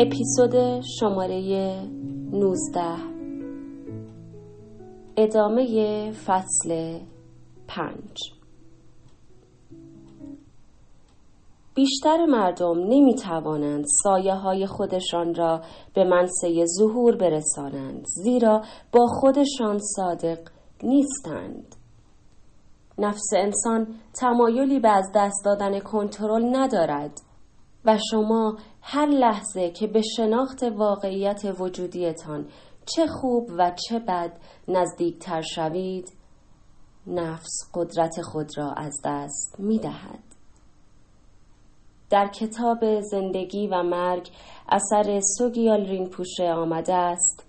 اپیزود شماره 19 ادامه فصل 5 بیشتر مردم نمی توانند سایه های خودشان را به منصه ظهور برسانند زیرا با خودشان صادق نیستند. نفس انسان تمایلی به از دست دادن کنترل ندارد و شما هر لحظه که به شناخت واقعیت وجودیتان چه خوب و چه بد نزدیکتر شوید نفس قدرت خود را از دست می دهد. در کتاب زندگی و مرگ اثر سوگیال رینپوشه آمده است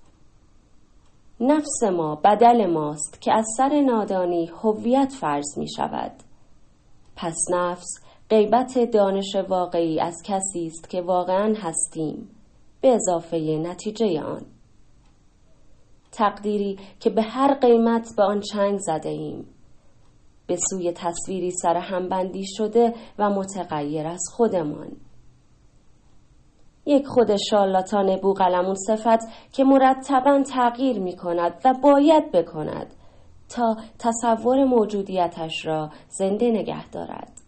نفس ما بدل ماست که از سر نادانی هویت فرض می شود پس نفس غیبت دانش واقعی از کسی است که واقعا هستیم به اضافه نتیجه آن. تقدیری که به هر قیمت به آن چنگ زده ایم. به سوی تصویری سر همبندی شده و متغیر از خودمان. یک خود شالاتان بوغلمون صفت که مرتبا تغییر می کند و باید بکند تا تصور موجودیتش را زنده نگه دارد.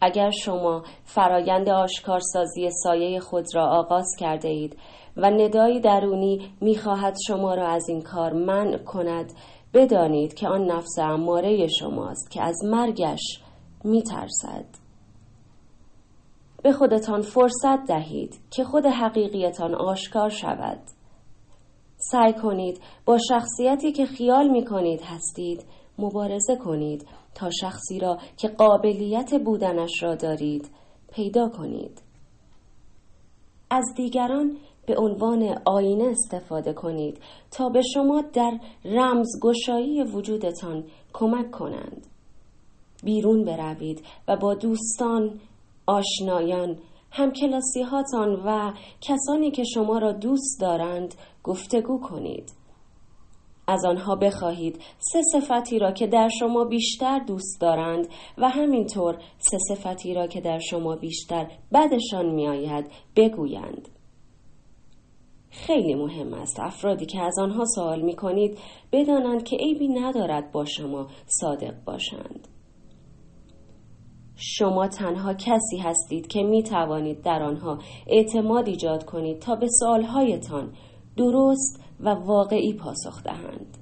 اگر شما فرایند آشکارسازی سایه خود را آغاز کرده اید و ندایی درونی می‌خواهد شما را از این کار منع کند بدانید که آن نفس اماره شماست که از مرگش میترسد. به خودتان فرصت دهید که خود حقیقیتان آشکار شود. سعی کنید با شخصیتی که خیال می کنید هستید مبارزه کنید تا شخصی را که قابلیت بودنش را دارید پیدا کنید. از دیگران به عنوان آینه استفاده کنید تا به شما در رمزگشایی وجودتان کمک کنند. بیرون بروید و با دوستان آشنایان همکلاسیهاتان و کسانی که شما را دوست دارند گفتگو کنید. از آنها بخواهید. سه صفتی را که در شما بیشتر دوست دارند و همینطور سه صفتی را که در شما بیشتر بدشان میآید بگویند. خیلی مهم است افرادی که از آنها سوال می کنید بدانند که عیبی ندارد با شما صادق باشند. شما تنها کسی هستید که می توانید در آنها اعتماد ایجاد کنید تا به سوالهایتان درست و واقعی پاسخ دهند.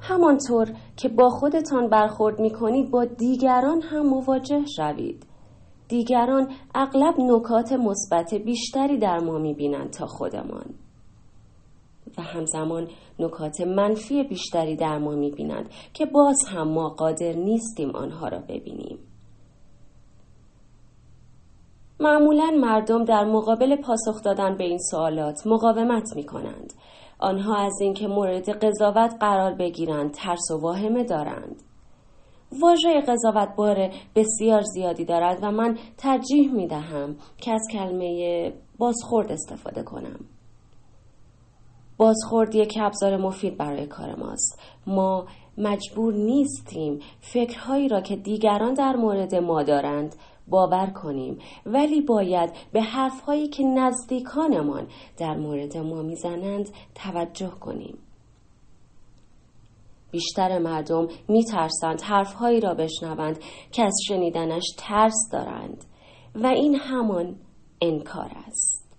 همانطور که با خودتان برخورد می کنید با دیگران هم مواجه شوید. دیگران اغلب نکات مثبت بیشتری در ما می بینند تا خودمان. و همزمان نکات منفی بیشتری در ما می بینند که باز هم ما قادر نیستیم آنها را ببینیم. معمولا مردم در مقابل پاسخ دادن به این سوالات مقاومت می کنند. آنها از اینکه مورد قضاوت قرار بگیرند ترس و واهمه دارند. واژه قضاوت بار بسیار زیادی دارد و من ترجیح می دهم که از کلمه بازخورد استفاده کنم. بازخورد یک ابزار مفید برای کار ماست. ما مجبور نیستیم فکرهایی را که دیگران در مورد ما دارند باور کنیم. ولی باید به حرفهایی که نزدیکانمان در مورد ما می‌زنند توجه کنیم. بیشتر مردم میترسند حرفهایی را بشنوند که از شنیدنش ترس دارند و این همان انکار است.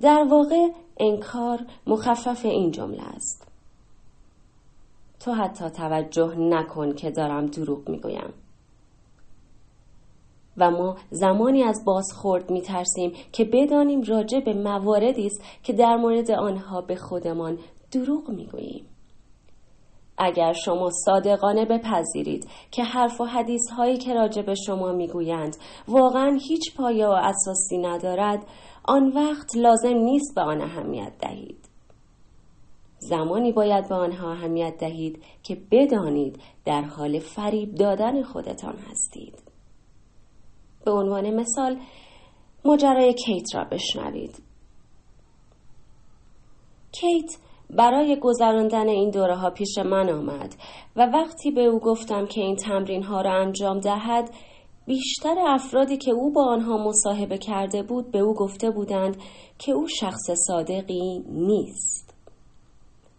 در واقع انکار مخفف این جمله است. تو حتی توجه نکن که دارم دروغ می‌گویم. و ما زمانی از بازخورد می ترسیم که بدانیم راجع به مواردی است که در مورد آنها به خودمان دروغ می گوییم. اگر شما صادقانه بپذیرید که حرف و حدیث هایی که راجع به شما می‌گویند واقعا هیچ پایه و اساسی ندارد آن وقت لازم نیست به آن اهمیت دهید زمانی باید به آنها اهمیت دهید که بدانید در حال فریب دادن خودتان هستید به عنوان مثال ماجرای کیت را بشنوید کیت برای گذراندن این دوره ها پیش من آمد و وقتی به او گفتم که این تمرین ها را انجام دهد بیشتر افرادی که او با آنها مصاحبه کرده بود به او گفته بودند که او شخص صادقی نیست.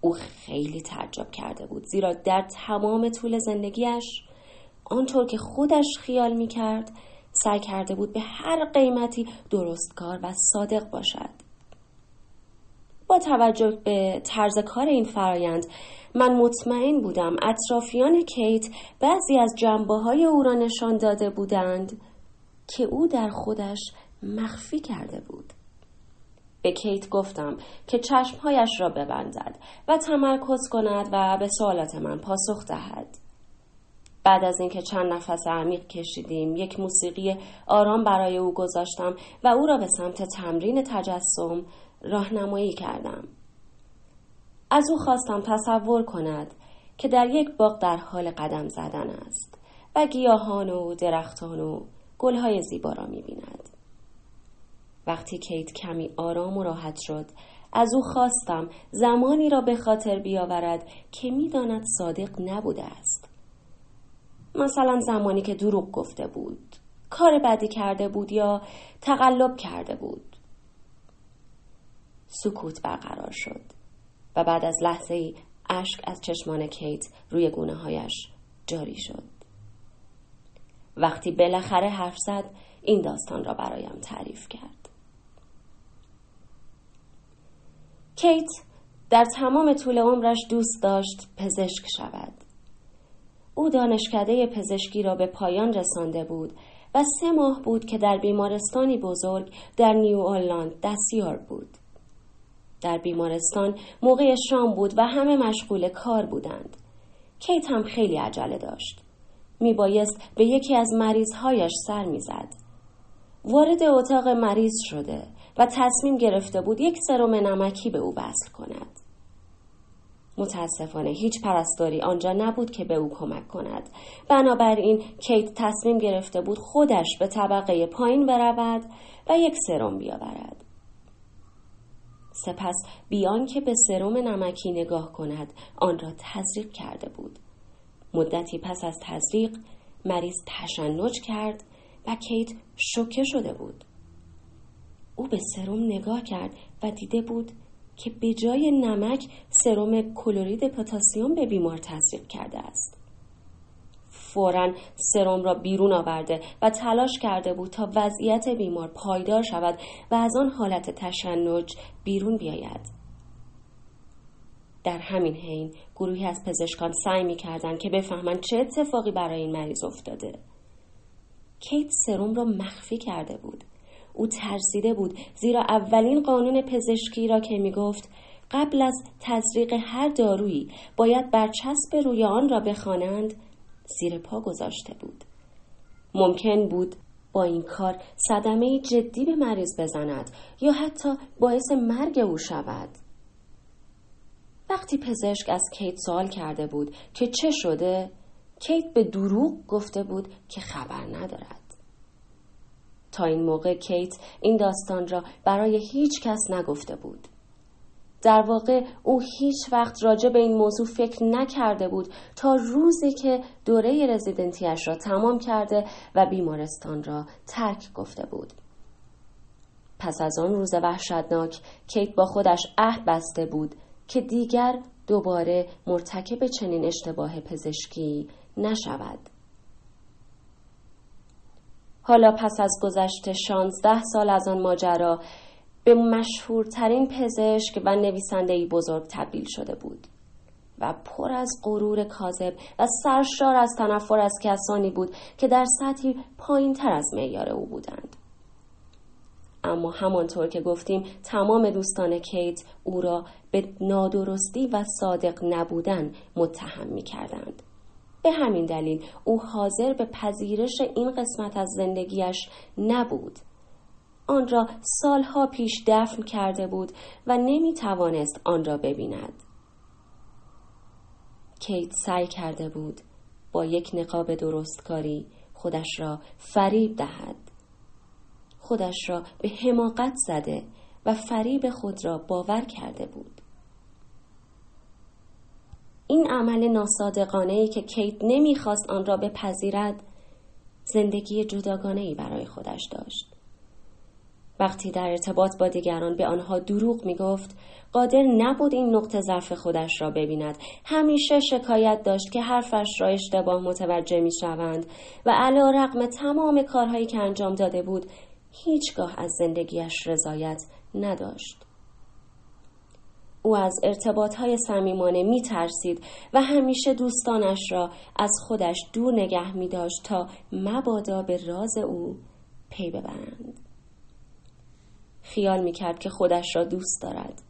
او خیلی تعجب کرده بود زیرا در تمام طول زندگیش آنطور که خودش خیال می کرد سعی کرده بود به هر قیمتی درستکار و صادق باشد. با توجه به طرز کار این فرایند من مطمئن بودم اطرافیان کیت بعضی از جنبه های او را نشان داده بودند که او در خودش مخفی کرده بود. به کیت گفتم که چشمهایش را ببندد و تمرکز کند و به سوالات من پاسخ دهد. بعد از اینکه چند نفس عمیق کشیدیم یک موسیقی آرام برای او گذاشتم و او را به سمت تمرین تجسم راهنمایی کردم. از او خواستم تصور کند که در یک باغ در حال قدم زدن است و گیاهان و درختان و گلهای زیبا را می بیند. وقتی کیت کمی آرام و راحت شد از او خواستم زمانی را به خاطر بیاورد که می‌داند صادق نبوده است مثلا زمانی که دروغ گفته بود کار بدی کرده بود یا تقلب کرده بود سکوت برقرار شد و بعد از لحظه ای اشک از چشمان کیت روی گونه هایش جاری شد. وقتی بالاخره حرف زد این داستان را برایم تعریف کرد. کیت در تمام طول عمرش دوست داشت پزشک شود. او دانشکده پزشکی را به پایان رسانده بود و سه ماه بود که در بیمارستانی بزرگ در نیو آلاند دستیار بود. در بیمارستان موقع شام بود و همه مشغول کار بودند. کیت هم خیلی عجله داشت. میبایست به یکی از مریضهایش سر می‌زد. وارد اتاق مریض شده و تصمیم گرفته بود یک سرم نمکی به او وصل کند. متاسفانه هیچ پرستاری آنجا نبود که به او کمک کند. بنابراین کیت تصمیم گرفته بود خودش به طبقه پایین برود و یک سرم بیاورد. سپس بیان که به سرم نمکی نگاه کند آن را تزریق کرده بود مدتی پس از تزریق مریض تشنج کرد و کیت شوکه شده بود او به سرم نگاه کرد و دیده بود که به جای نمک سرم کلورید پتاسیم به بیمار تزریق کرده است فورا سرم را بیرون آورده و تلاش کرده بود تا وضعیت بیمار پایدار شود و از آن حالت تشنج بیرون بیاید. در همین حین گروهی از پزشکان سعی می کردن که بفهمند چه اتفاقی برای این مریض افتاده. کیت سرم را مخفی کرده بود. او ترسیده بود زیرا اولین قانون پزشکی را که می گفت قبل از تزریق هر دارویی باید برچسب روی آن را بخوانند زیر پا گذاشته بود. ممکن بود با این کار صدمه جدی به مریض بزند یا حتی باعث مرگ او شود. وقتی پزشک از کیت سوال کرده بود که چه شده کیت به دروغ گفته بود که خبر ندارد. تا این موقع کیت این داستان را برای هیچ کس نگفته بود. در واقع او هیچ وقت راجع به این موضوع فکر نکرده بود تا روزی که دوره رزیدنتیش را تمام کرده و بیمارستان را ترک گفته بود. پس از آن روز وحشتناک کیت با خودش عهد بسته بود که دیگر دوباره مرتکب چنین اشتباه پزشکی نشود. حالا پس از گذشت شانزده سال از آن ماجرا به مشهورترین پزشک و نویسندهای بزرگ تبدیل شده بود و پر از غرور کاذب و سرشار از تنفر از کسانی بود که در سطحی پایین تر از معیار او بودند. اما همانطور که گفتیم تمام دوستان کیت او را به نادرستی و صادق نبودن متهم می کردند. به همین دلیل او حاضر به پذیرش این قسمت از زندگیش نبود. آن را سالها پیش دفن کرده بود و نمی توانست آن را ببیند. کیت سعی کرده بود با یک نقاب درستکاری خودش را فریب دهد. خودش را به حماقت زده و فریب خود را باور کرده بود. این عمل ناصادقانه ای که کیت نمی‌خواست آن را بپذیرد زندگی جداگانه ای برای خودش داشت. وقتی در ارتباط با دیگران به آنها دروغ می گفت قادر نبود این نقطه ضعف خودش را ببیند همیشه شکایت داشت که حرفش را اشتباه متوجه می شوند و علا رقم تمام کارهایی که انجام داده بود هیچگاه از زندگیش رضایت نداشت او از ارتباطهای صمیمانه می ترسید و همیشه دوستانش را از خودش دور نگه می داشت تا مبادا به راز او پی ببرند. خیال می کرد که خودش را دوست دارد.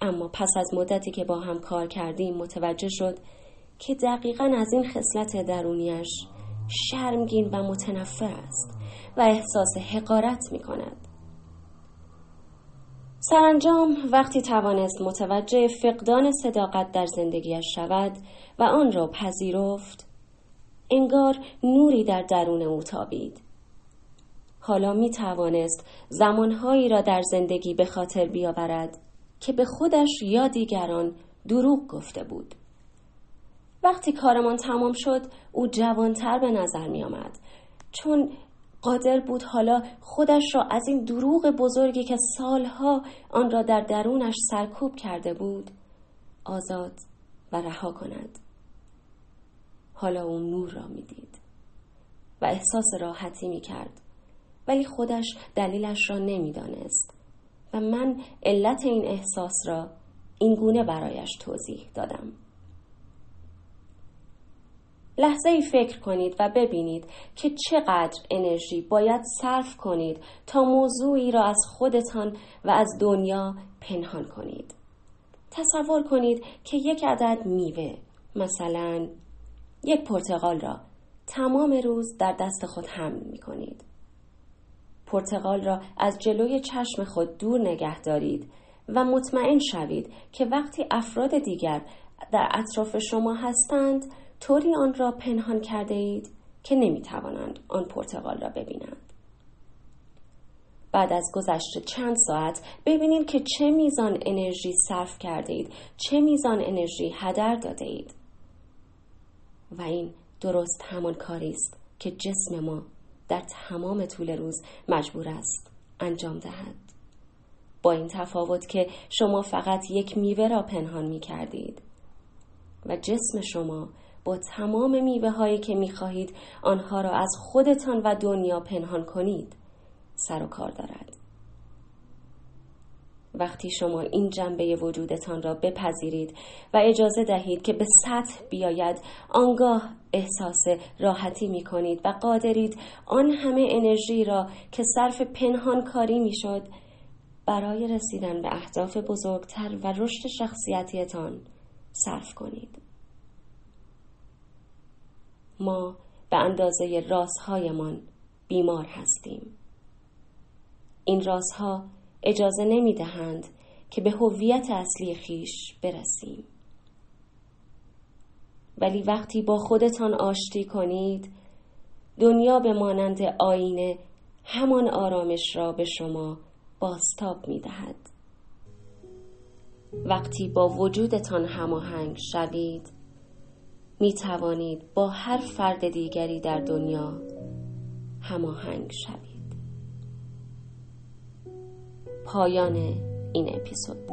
اما پس از مدتی که با هم کار کردیم متوجه شد که دقیقا از این خصلت درونیش شرمگین و متنفر است و احساس حقارت می کند. سرانجام وقتی توانست متوجه فقدان صداقت در زندگیش شود و آن را پذیرفت انگار نوری در درون او تابید. حالا می توانست زمانهایی را در زندگی به خاطر بیاورد که به خودش یا دیگران دروغ گفته بود. وقتی کارمان تمام شد او جوانتر به نظر می آمد چون قادر بود حالا خودش را از این دروغ بزرگی که سالها آن را در درونش سرکوب کرده بود آزاد و رها کند. حالا او نور را می‌دید و احساس راحتی می کرد ولی خودش دلیلش را نمی‌دانست و من علت این احساس را این گونه برایش توضیح دادم. لحظه ای فکر کنید و ببینید که چقدر انرژی باید صرف کنید تا موضوعی را از خودتان و از دنیا پنهان کنید. تصور کنید که یک عدد میوه مثلا یک پرتقال را تمام روز در دست خود حمل می کنید. پرتقال را از جلوی چشم خود دور نگه دارید و مطمئن شوید که وقتی افراد دیگر در اطراف شما هستند طوری آن را پنهان کرده اید که نمی توانند آن پرتغال را ببینند. بعد از گذشت چند ساعت ببینید که چه میزان انرژی صرف کرده اید چه میزان انرژی هدر داده اید و این درست همان کاری است که جسم ما در تمام طول روز مجبور است انجام دهد با این تفاوت که شما فقط یک میوه را پنهان می کردید و جسم شما با تمام میوه هایی که می خواهید آنها را از خودتان و دنیا پنهان کنید سر و کار دارد. وقتی شما این جنبه وجودتان را بپذیرید و اجازه دهید که به سطح بیاید آنگاه احساس راحتی می کنید و قادرید آن همه انرژی را که صرف پنهان کاری می شد برای رسیدن به اهداف بزرگتر و رشد شخصیتیتان صرف کنید. ما به اندازه رازهایمان بیمار هستیم. این رازها اجازه نمی دهند که به هویت اصلی خیش برسیم. ولی وقتی با خودتان آشتی کنید دنیا به مانند آینه همان آرامش را به شما باستاب می دهد. وقتی با وجودتان هماهنگ شوید می توانید با هر فرد دیگری در دنیا هماهنگ شوید. پایان این اپیزود.